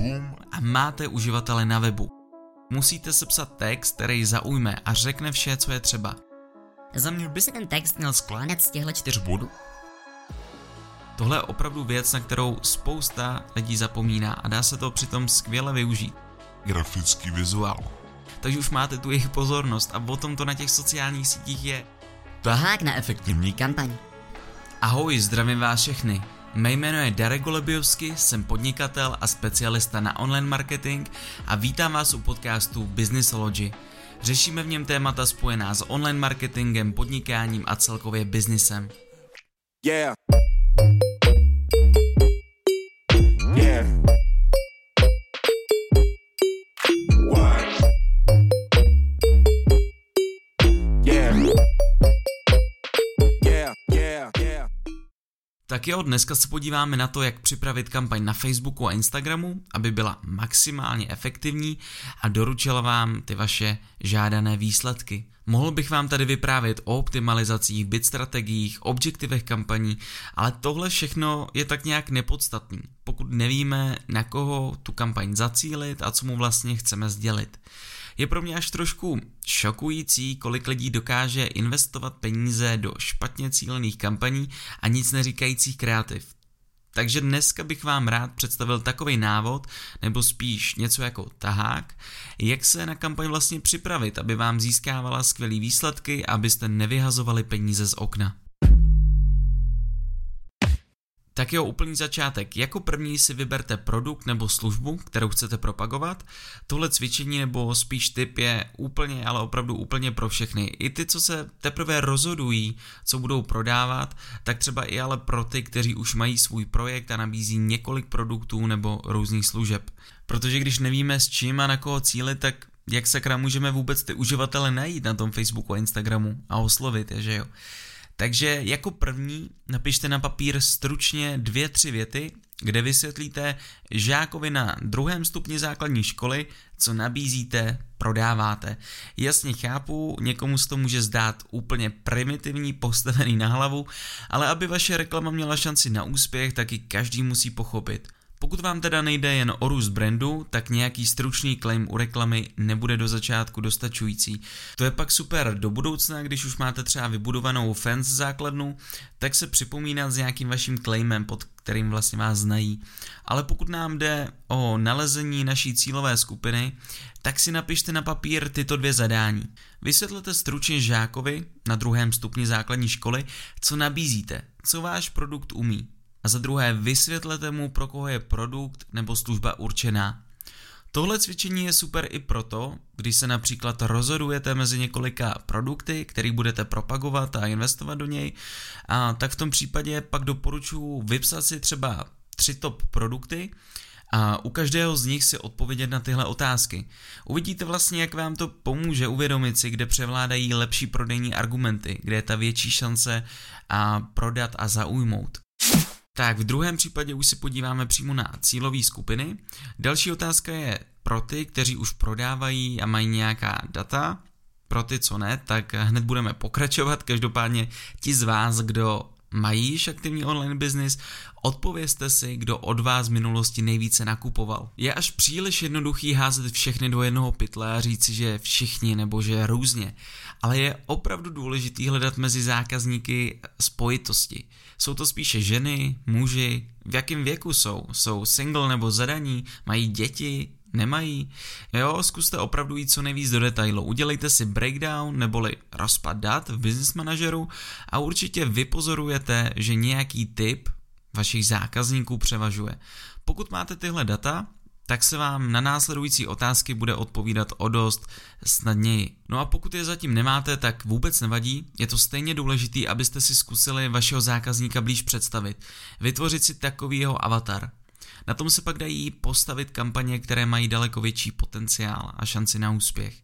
Zoom a máte uživatele na webu. Musíte sepsat text, který zaujme a řekne vše, co je třeba. Za mě by se ten text měl skládat z těchto čtyř bodů. Tohle je opravdu věc, na kterou spousta lidí zapomíná a dá se to přitom skvěle využít. grafický vizuál. Takže už máte tu jejich pozornost a o tom to na těch sociálních sítích je. Tahák na efektivní kampaň. Ahoj, zdravím vás všechny. Mé jméno je Darek Golebiovsky, jsem podnikatel a specialista na online marketing a vítám vás u podcastu Businessology. Řešíme v něm témata spojená s online marketingem, podnikáním a celkově biznisem. Yeah. Tak jo, dneska se podíváme na to, jak připravit kampaň na Facebooku a Instagramu, aby byla maximálně efektivní a doručila vám ty vaše žádané výsledky. Mohl bych vám tady vyprávět o optimalizacích, bit strategiích, objektivech kampaní, ale tohle všechno je tak nějak nepodstatný, pokud nevíme, na koho tu kampaň zacílit a co mu vlastně chceme sdělit. Je pro mě až trošku šokující, kolik lidí dokáže investovat peníze do špatně cílených kampaní a nic neříkajících kreativ. Takže dneska bych vám rád představil takový návod, nebo spíš něco jako tahák, jak se na kampaň vlastně připravit, aby vám získávala skvělé výsledky abyste nevyhazovali peníze z okna. Tak jo, úplný začátek. Jako první si vyberte produkt nebo službu, kterou chcete propagovat. Tohle cvičení nebo spíš tip je úplně, ale opravdu úplně pro všechny. I ty, co se teprve rozhodují, co budou prodávat, tak třeba i ale pro ty, kteří už mají svůj projekt a nabízí několik produktů nebo různých služeb. Protože když nevíme s čím a na koho cílit, tak jak sakra můžeme vůbec ty uživatele najít na tom Facebooku a Instagramu a oslovit je, že jo? Takže jako první napište na papír stručně dvě, tři věty, kde vysvětlíte žákovi na druhém stupni základní školy, co nabízíte, prodáváte. Jasně chápu, někomu se to může zdát úplně primitivní, postavený na hlavu, ale aby vaše reklama měla šanci na úspěch, tak i každý musí pochopit – pokud vám teda nejde jen o růst brandu, tak nějaký stručný claim u reklamy nebude do začátku dostačující. To je pak super do budoucna, když už máte třeba vybudovanou fans základnu, tak se připomínat s nějakým vaším claimem, pod kterým vlastně vás znají. Ale pokud nám jde o nalezení naší cílové skupiny, tak si napište na papír tyto dvě zadání. Vysvětlete stručně žákovi na druhém stupni základní školy, co nabízíte, co váš produkt umí. A za druhé, vysvětlete mu, pro koho je produkt nebo služba určená. Tohle cvičení je super i proto, když se například rozhodujete mezi několika produkty, který budete propagovat a investovat do něj, a tak v tom případě pak doporučuji vypsat si třeba tři top produkty a u každého z nich si odpovědět na tyhle otázky. Uvidíte vlastně, jak vám to pomůže uvědomit si, kde převládají lepší prodejní argumenty, kde je ta větší šance a prodat a zaujmout. Tak v druhém případě už si podíváme přímo na cílové skupiny. Další otázka je pro ty, kteří už prodávají a mají nějaká data. Pro ty, co ne, tak hned budeme pokračovat. Každopádně ti z vás, kdo mají již aktivní online business, odpovězte si, kdo od vás v minulosti nejvíce nakupoval. Je až příliš jednoduchý házet všechny do jednoho pytle a říci, že všichni nebo že různě, ale je opravdu důležitý hledat mezi zákazníky spojitosti. Jsou to spíše ženy, muži, v jakém věku jsou? Jsou single nebo zadaní, mají děti, nemají. Jo, zkuste opravdu jít co nejvíc do detailu. Udělejte si breakdown neboli rozpad dat v business manažeru a určitě vypozorujete, že nějaký typ vašich zákazníků převažuje. Pokud máte tyhle data, tak se vám na následující otázky bude odpovídat o dost snadněji. No a pokud je zatím nemáte, tak vůbec nevadí, je to stejně důležitý, abyste si zkusili vašeho zákazníka blíž představit. Vytvořit si takový jeho avatar. Na tom se pak dají postavit kampaně, které mají daleko větší potenciál a šanci na úspěch.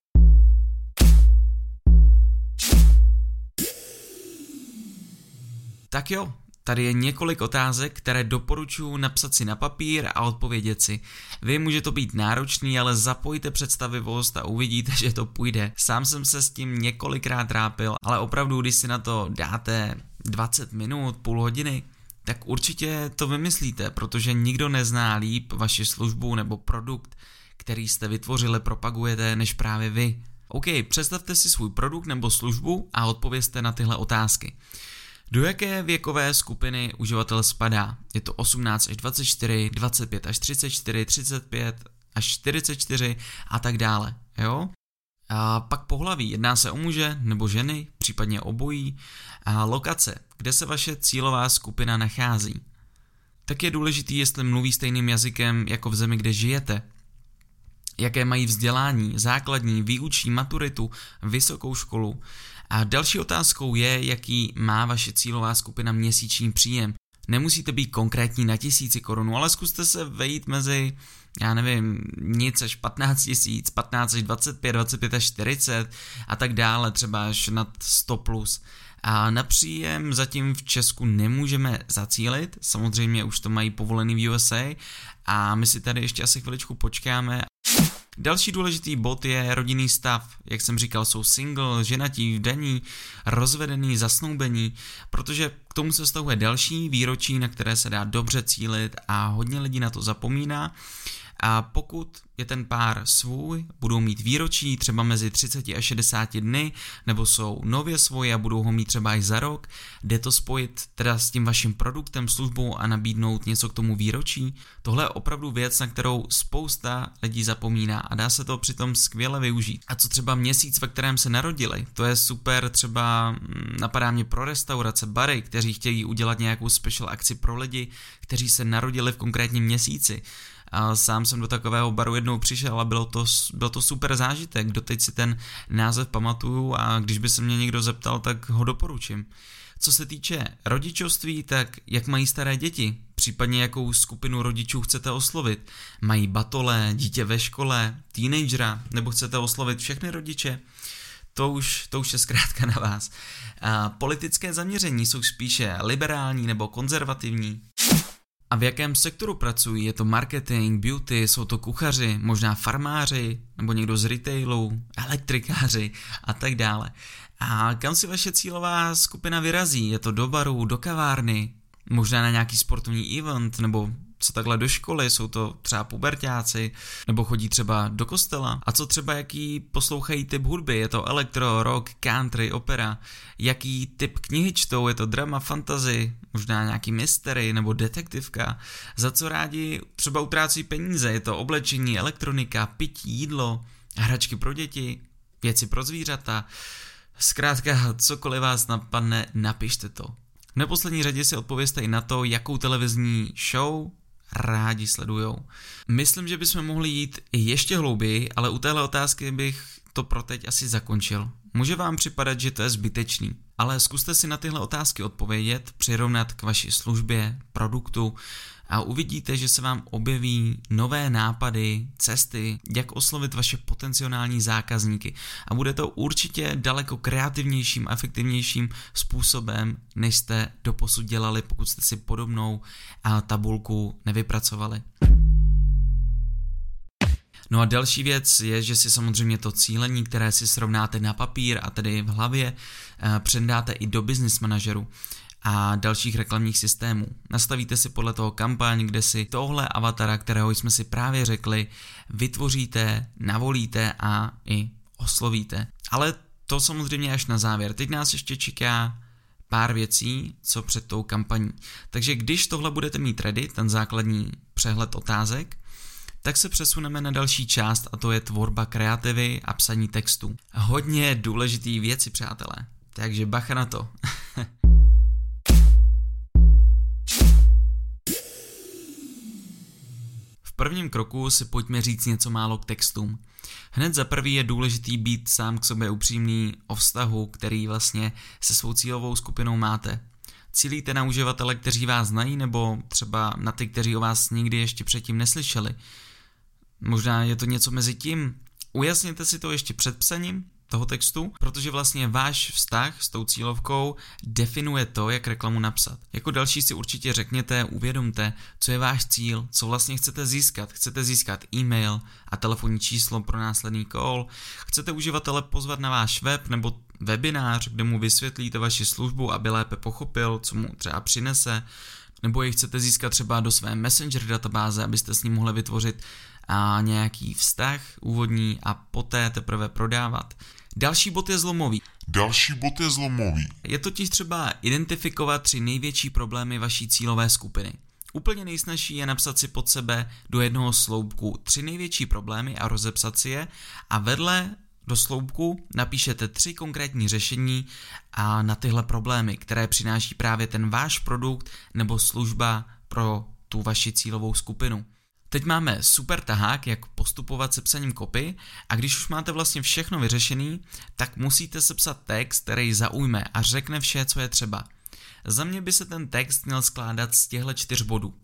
Tak jo, Tady je několik otázek, které doporučuji napsat si na papír a odpovědět si. Vy může to být náročný, ale zapojte představivost a uvidíte, že to půjde. Sám jsem se s tím několikrát trápil, ale opravdu, když si na to dáte 20 minut, půl hodiny, tak určitě to vymyslíte, protože nikdo nezná líp vaši službu nebo produkt, který jste vytvořili, propagujete, než právě vy. OK, představte si svůj produkt nebo službu a odpovězte na tyhle otázky. Do jaké věkové skupiny uživatel spadá? Je to 18 až 24, 25 až 34, 35 až 44 a tak dále. Jo? A pak pohlaví, jedná se o muže nebo ženy, případně obojí. A lokace, kde se vaše cílová skupina nachází. Tak je důležitý, jestli mluví stejným jazykem jako v zemi, kde žijete. Jaké mají vzdělání, základní, výučí, maturitu, vysokou školu. A další otázkou je, jaký má vaše cílová skupina měsíční příjem. Nemusíte být konkrétní na tisíci korun, ale zkuste se vejít mezi já nevím, nic až 15 tisíc, 15 až 25, 25 až 40 a tak dále, třeba až nad 100 plus. A na příjem zatím v Česku nemůžeme zacílit, samozřejmě už to mají povolený v USA a my si tady ještě asi chviličku počkáme. Další důležitý bod je rodinný stav. Jak jsem říkal, jsou single, ženatí, vdaní, rozvedený, zasnoubení, protože k tomu se stahuje další výročí, na které se dá dobře cílit a hodně lidí na to zapomíná. A pokud je ten pár svůj, budou mít výročí třeba mezi 30 a 60 dny, nebo jsou nově svoji a budou ho mít třeba i za rok, jde to spojit teda s tím vaším produktem, službou a nabídnout něco k tomu výročí. Tohle je opravdu věc, na kterou spousta lidí zapomíná a dá se to přitom skvěle využít. A co třeba měsíc, ve kterém se narodili, to je super třeba mm, napadá mě pro restaurace, bary, kteří chtějí udělat nějakou special akci pro lidi, kteří se narodili v konkrétním měsíci. A sám jsem do takového baru jednou přišel a bylo to, byl to super zážitek. Doteď si ten název pamatuju a když by se mě někdo zeptal, tak ho doporučím. Co se týče rodičovství, tak jak mají staré děti, případně jakou skupinu rodičů chcete oslovit. Mají batole, dítě ve škole, teenagera, nebo chcete oslovit všechny rodiče? To už, to už je zkrátka na vás. A politické zaměření jsou spíše liberální nebo konzervativní. A v jakém sektoru pracují? Je to marketing, beauty, jsou to kuchaři, možná farmáři, nebo někdo z retailu, elektrikáři a tak dále. A kam si vaše cílová skupina vyrazí? Je to do baru, do kavárny, možná na nějaký sportovní event, nebo co takhle do školy, jsou to třeba pubertáci, nebo chodí třeba do kostela. A co třeba jaký poslouchají typ hudby, je to elektro, rock, country, opera, jaký typ knihy čtou, je to drama, fantasy, možná nějaký mystery nebo detektivka, za co rádi třeba utrácí peníze, je to oblečení, elektronika, pití, jídlo, hračky pro děti, věci pro zvířata, zkrátka cokoliv vás napadne, napište to. V neposlední řadě si odpověste i na to, jakou televizní show rádi sledujou. Myslím, že bychom mohli jít ještě hlouběji, ale u téhle otázky bych to pro teď asi zakončil. Může vám připadat, že to je zbytečný, ale zkuste si na tyhle otázky odpovědět, přirovnat k vaší službě, produktu a uvidíte, že se vám objeví nové nápady, cesty, jak oslovit vaše potenciální zákazníky. A bude to určitě daleko kreativnějším a efektivnějším způsobem, než jste doposud dělali, pokud jste si podobnou tabulku nevypracovali. No a další věc je, že si samozřejmě to cílení, které si srovnáte na papír a tedy v hlavě, eh, předáte i do business manažeru a dalších reklamních systémů. Nastavíte si podle toho kampaň, kde si tohle avatara, kterého jsme si právě řekli, vytvoříte, navolíte a i oslovíte. Ale to samozřejmě až na závěr. Teď nás ještě čeká pár věcí, co před tou kampaní. Takže když tohle budete mít ready, ten základní přehled otázek, tak se přesuneme na další část a to je tvorba kreativy a psaní textu. Hodně důležitý věci, přátelé. Takže bacha na to. prvním kroku si pojďme říct něco málo k textům. Hned za prvý je důležitý být sám k sobě upřímný o vztahu, který vlastně se svou cílovou skupinou máte. Cílíte na uživatele, kteří vás znají, nebo třeba na ty, kteří o vás nikdy ještě předtím neslyšeli. Možná je to něco mezi tím. Ujasněte si to ještě před psaním toho textu, protože vlastně váš vztah s tou cílovkou definuje to, jak reklamu napsat. Jako další si určitě řekněte, uvědomte, co je váš cíl, co vlastně chcete získat. Chcete získat e-mail a telefonní číslo pro následný call, chcete uživatele pozvat na váš web nebo webinář, kde mu vysvětlíte vaši službu, aby lépe pochopil, co mu třeba přinese, nebo je chcete získat třeba do své Messenger databáze, abyste s ním mohli vytvořit a nějaký vztah úvodní a poté teprve prodávat. Další bod je zlomový. Další bod je zlomový. Je totiž třeba identifikovat tři největší problémy vaší cílové skupiny. Úplně nejsnažší je napsat si pod sebe do jednoho sloupku tři největší problémy a rozepsat si je a vedle do sloupku napíšete tři konkrétní řešení a na tyhle problémy, které přináší právě ten váš produkt nebo služba pro tu vaši cílovou skupinu. Teď máme super tahák, jak postupovat se psaním kopy a když už máte vlastně všechno vyřešený, tak musíte sepsat text, který zaujme a řekne vše, co je třeba. Za mě by se ten text měl skládat z těchto čtyř bodů.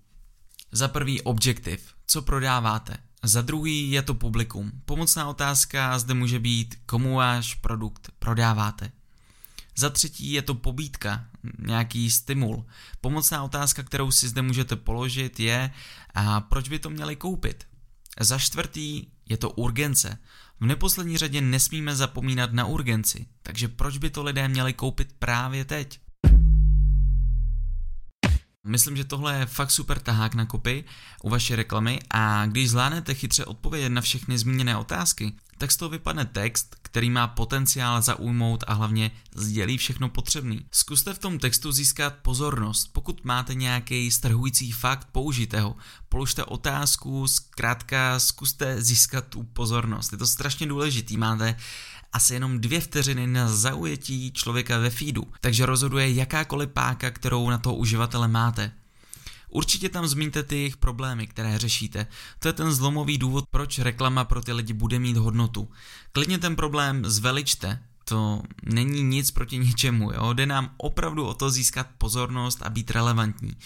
Za prvý objektiv, co prodáváte. Za druhý je to publikum. Pomocná otázka zde může být, komu váš produkt prodáváte. Za třetí je to pobídka, nějaký stimul. Pomocná otázka, kterou si zde můžete položit, je, a proč by to měli koupit. Za čtvrtý je to urgence. V neposlední řadě nesmíme zapomínat na urgenci, takže proč by to lidé měli koupit právě teď? Myslím, že tohle je fakt super tahák na kopy u vaší reklamy a když zvládnete chytře odpovědět na všechny zmíněné otázky, tak z toho vypadne text, který má potenciál zaujmout a hlavně sdělí všechno potřebný. Zkuste v tom textu získat pozornost. Pokud máte nějaký strhující fakt, použijte ho. Položte otázku, zkrátka zkuste získat tu pozornost. Je to strašně důležitý. Máte asi jenom dvě vteřiny na zaujetí člověka ve feedu, takže rozhoduje jakákoliv páka, kterou na toho uživatele máte. Určitě tam zmíníte ty jejich problémy, které řešíte. To je ten zlomový důvod, proč reklama pro ty lidi bude mít hodnotu. Klidně ten problém zveličte, to není nic proti ničemu, jo? jde nám opravdu o to získat pozornost a být relevantní.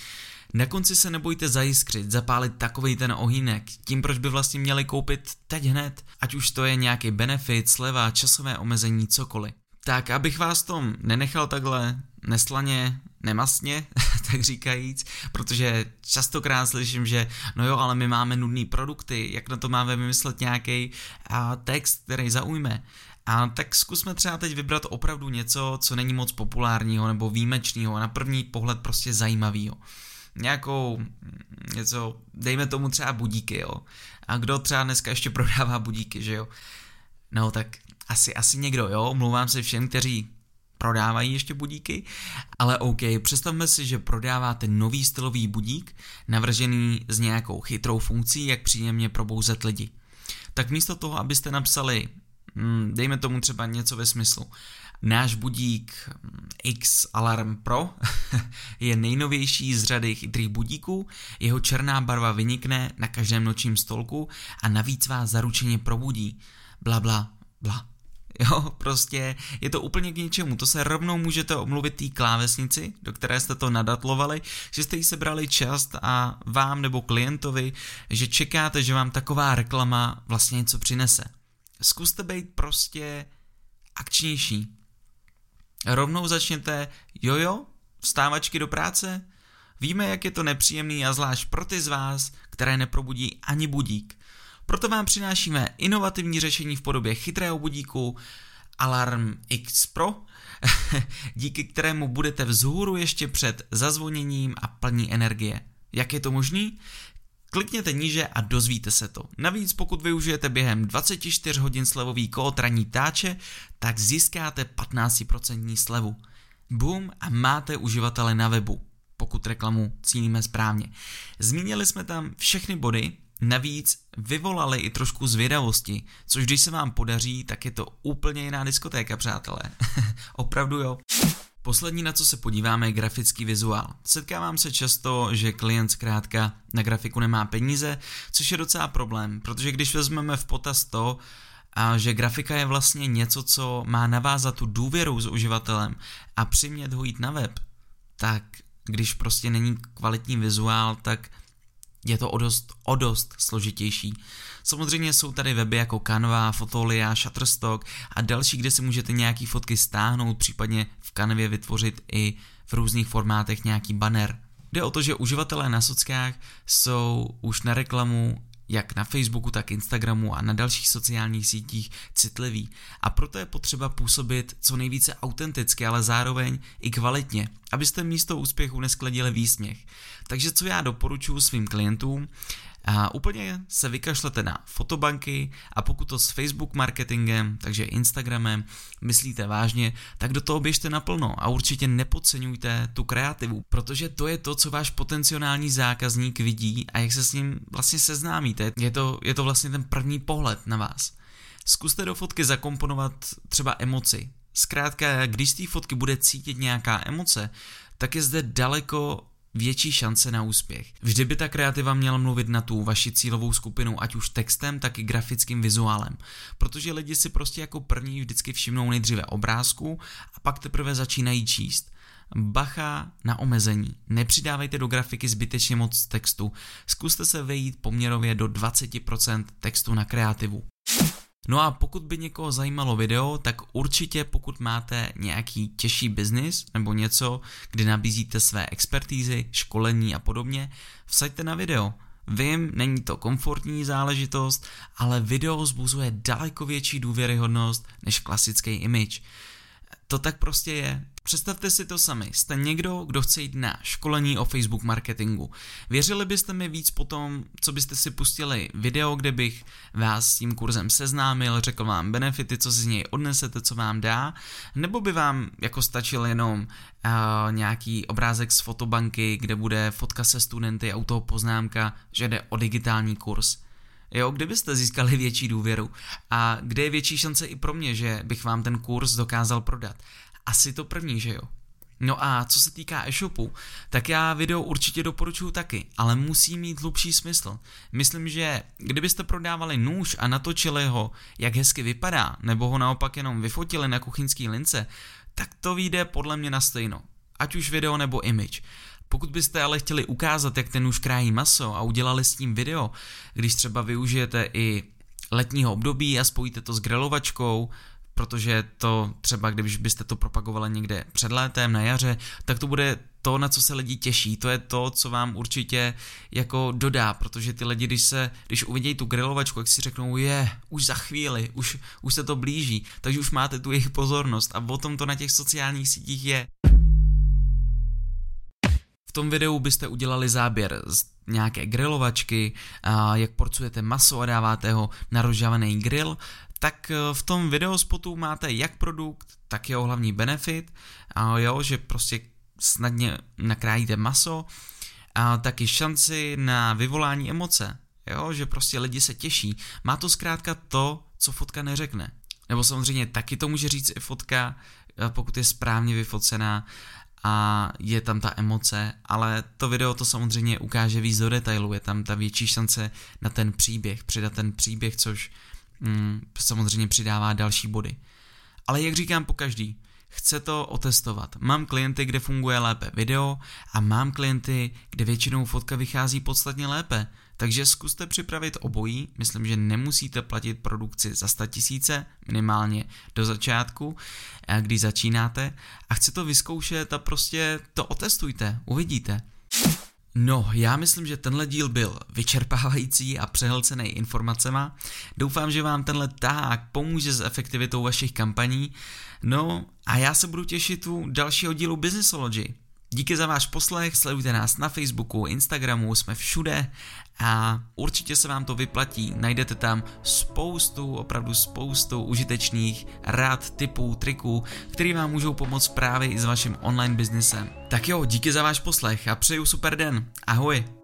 Na konci se nebojte zajiskřit, zapálit takový ten ohýnek, tím proč by vlastně měli koupit teď hned, ať už to je nějaký benefit, sleva, časové omezení, cokoliv. Tak, abych vás tom nenechal takhle neslaně, nemastně, tak říkajíc, protože častokrát slyším, že no jo, ale my máme nudné produkty, jak na to máme vymyslet nějaký text, který zaujme. A tak zkusme třeba teď vybrat opravdu něco, co není moc populárního nebo výjimečného, na první pohled prostě zajímavého nějakou něco, dejme tomu třeba budíky, jo. A kdo třeba dneska ještě prodává budíky, že jo. No tak asi, asi někdo, jo, mluvám se všem, kteří prodávají ještě budíky, ale OK, představme si, že prodáváte nový stylový budík, navržený s nějakou chytrou funkcí, jak příjemně probouzet lidi. Tak místo toho, abyste napsali, hm, dejme tomu třeba něco ve smyslu, Náš budík X Alarm Pro je nejnovější z řady chytrých budíků, jeho černá barva vynikne na každém nočním stolku a navíc vás zaručeně probudí. Bla bla bla. Jo, prostě je to úplně k ničemu. To se rovnou můžete omluvit té klávesnici, do které jste to nadatlovali, že jste jí sebrali čas a vám nebo klientovi, že čekáte, že vám taková reklama vlastně něco přinese. Zkuste být prostě akčnější. Rovnou začněte, jojo, vstávačky do práce? Víme, jak je to nepříjemný a zvlášť pro ty z vás, které neprobudí ani budík. Proto vám přinášíme inovativní řešení v podobě chytrého budíku Alarm X Pro, díky kterému budete vzhůru ještě před zazvoněním a plní energie. Jak je to možný? Klikněte níže a dozvíte se to. Navíc pokud využijete během 24 hodin slevový kód raní táče, tak získáte 15% slevu. Boom a máte uživatele na webu, pokud reklamu cílíme správně. Zmínili jsme tam všechny body, navíc vyvolali i trošku zvědavosti, což když se vám podaří, tak je to úplně jiná diskotéka, přátelé. Opravdu jo. Poslední, na co se podíváme, je grafický vizuál. Setkávám se často, že klient zkrátka na grafiku nemá peníze, což je docela problém, protože když vezmeme v potaz to, a že grafika je vlastně něco, co má navázat tu důvěru s uživatelem a přimět ho jít na web, tak když prostě není kvalitní vizuál, tak je to o dost, o dost složitější. Samozřejmě jsou tady weby jako Canva, Fotolia, Shutterstock a další, kde si můžete nějaký fotky stáhnout, případně v Canvě vytvořit i v různých formátech nějaký banner. Jde o to, že uživatelé na sockách jsou už na reklamu jak na Facebooku, tak Instagramu a na dalších sociálních sítích citlivý a proto je potřeba působit co nejvíce autenticky, ale zároveň i kvalitně, abyste místo úspěchu neskladili výsměch. Takže co já doporučuji svým klientům, a úplně se vykašlete na fotobanky a pokud to s Facebook marketingem, takže Instagramem, myslíte vážně, tak do toho běžte naplno a určitě nepodceňujte tu kreativu, protože to je to, co váš potenciální zákazník vidí a jak se s ním vlastně seznámíte. Je to, je to vlastně ten první pohled na vás. Zkuste do fotky zakomponovat třeba emoci. Zkrátka, když z té fotky bude cítit nějaká emoce, tak je zde daleko větší šance na úspěch. Vždy by ta kreativa měla mluvit na tu vaši cílovou skupinu, ať už textem, tak i grafickým vizuálem. Protože lidi si prostě jako první vždycky všimnou nejdříve obrázku a pak teprve začínají číst. Bacha na omezení. Nepřidávejte do grafiky zbytečně moc textu. Zkuste se vejít poměrově do 20% textu na kreativu. No a pokud by někoho zajímalo video, tak určitě pokud máte nějaký těžší biznis nebo něco, kde nabízíte své expertízy, školení a podobně, vsaďte na video. Vím, není to komfortní záležitost, ale video zbuzuje daleko větší důvěryhodnost než klasický image. To tak prostě je. Představte si to sami. Jste někdo, kdo chce jít na školení o Facebook marketingu. Věřili byste mi víc potom, co byste si pustili video, kde bych vás s tím kurzem seznámil, řekl vám benefity, co si z něj odnesete, co vám dá, nebo by vám jako stačil jenom uh, nějaký obrázek z fotobanky, kde bude fotka se studenty a u toho poznámka, že jde o digitální kurz. Jo, kde byste získali větší důvěru? A kde je větší šance i pro mě, že bych vám ten kurz dokázal prodat? Asi to první, že jo? No a co se týká e-shopu, tak já video určitě doporučuji taky, ale musí mít hlubší smysl. Myslím, že kdybyste prodávali nůž a natočili ho, jak hezky vypadá, nebo ho naopak jenom vyfotili na kuchyňský lince, tak to vyjde podle mě na stejno. Ať už video nebo image. Pokud byste ale chtěli ukázat, jak ten nůž krájí maso a udělali s tím video, když třeba využijete i letního období a spojíte to s grilovačkou, protože to třeba, když byste to propagovali někde před létem, na jaře, tak to bude to, na co se lidi těší, to je to, co vám určitě jako dodá, protože ty lidi, když se, když uvidějí tu grilovačku, jak si řeknou, je, už za chvíli, už, už se to blíží, takže už máte tu jejich pozornost a o tom to na těch sociálních sítích je tom videu byste udělali záběr z nějaké grilovačky, jak porcujete maso a dáváte ho na rozžavený grill, tak e, v tom videospotu máte jak produkt, tak jeho hlavní benefit, a jo, že prostě snadně nakrájíte maso, a taky šanci na vyvolání emoce, jo, že prostě lidi se těší. Má to zkrátka to, co fotka neřekne. Nebo samozřejmě taky to může říct i fotka, pokud je správně vyfocená a je tam ta emoce, ale to video to samozřejmě ukáže víc do detailu, je tam ta větší šance na ten příběh, přidat ten příběh, což mm, samozřejmě přidává další body. Ale jak říkám po každý, chce to otestovat. Mám klienty, kde funguje lépe video a mám klienty, kde většinou fotka vychází podstatně lépe. Takže zkuste připravit obojí, myslím, že nemusíte platit produkci za 100 tisíce, minimálně do začátku, když začínáte a chci to vyzkoušet a prostě to otestujte, uvidíte. No, já myslím, že tenhle díl byl vyčerpávající a přehlcený informacema. Doufám, že vám tenhle tak pomůže s efektivitou vašich kampaní. No a já se budu těšit u dalšího dílu Businessology. Díky za váš poslech, sledujte nás na Facebooku, Instagramu, jsme všude a určitě se vám to vyplatí. Najdete tam spoustu, opravdu spoustu užitečných rád, typů, triků, který vám můžou pomoct právě i s vaším online biznesem. Tak jo, díky za váš poslech a přeju super den. Ahoj!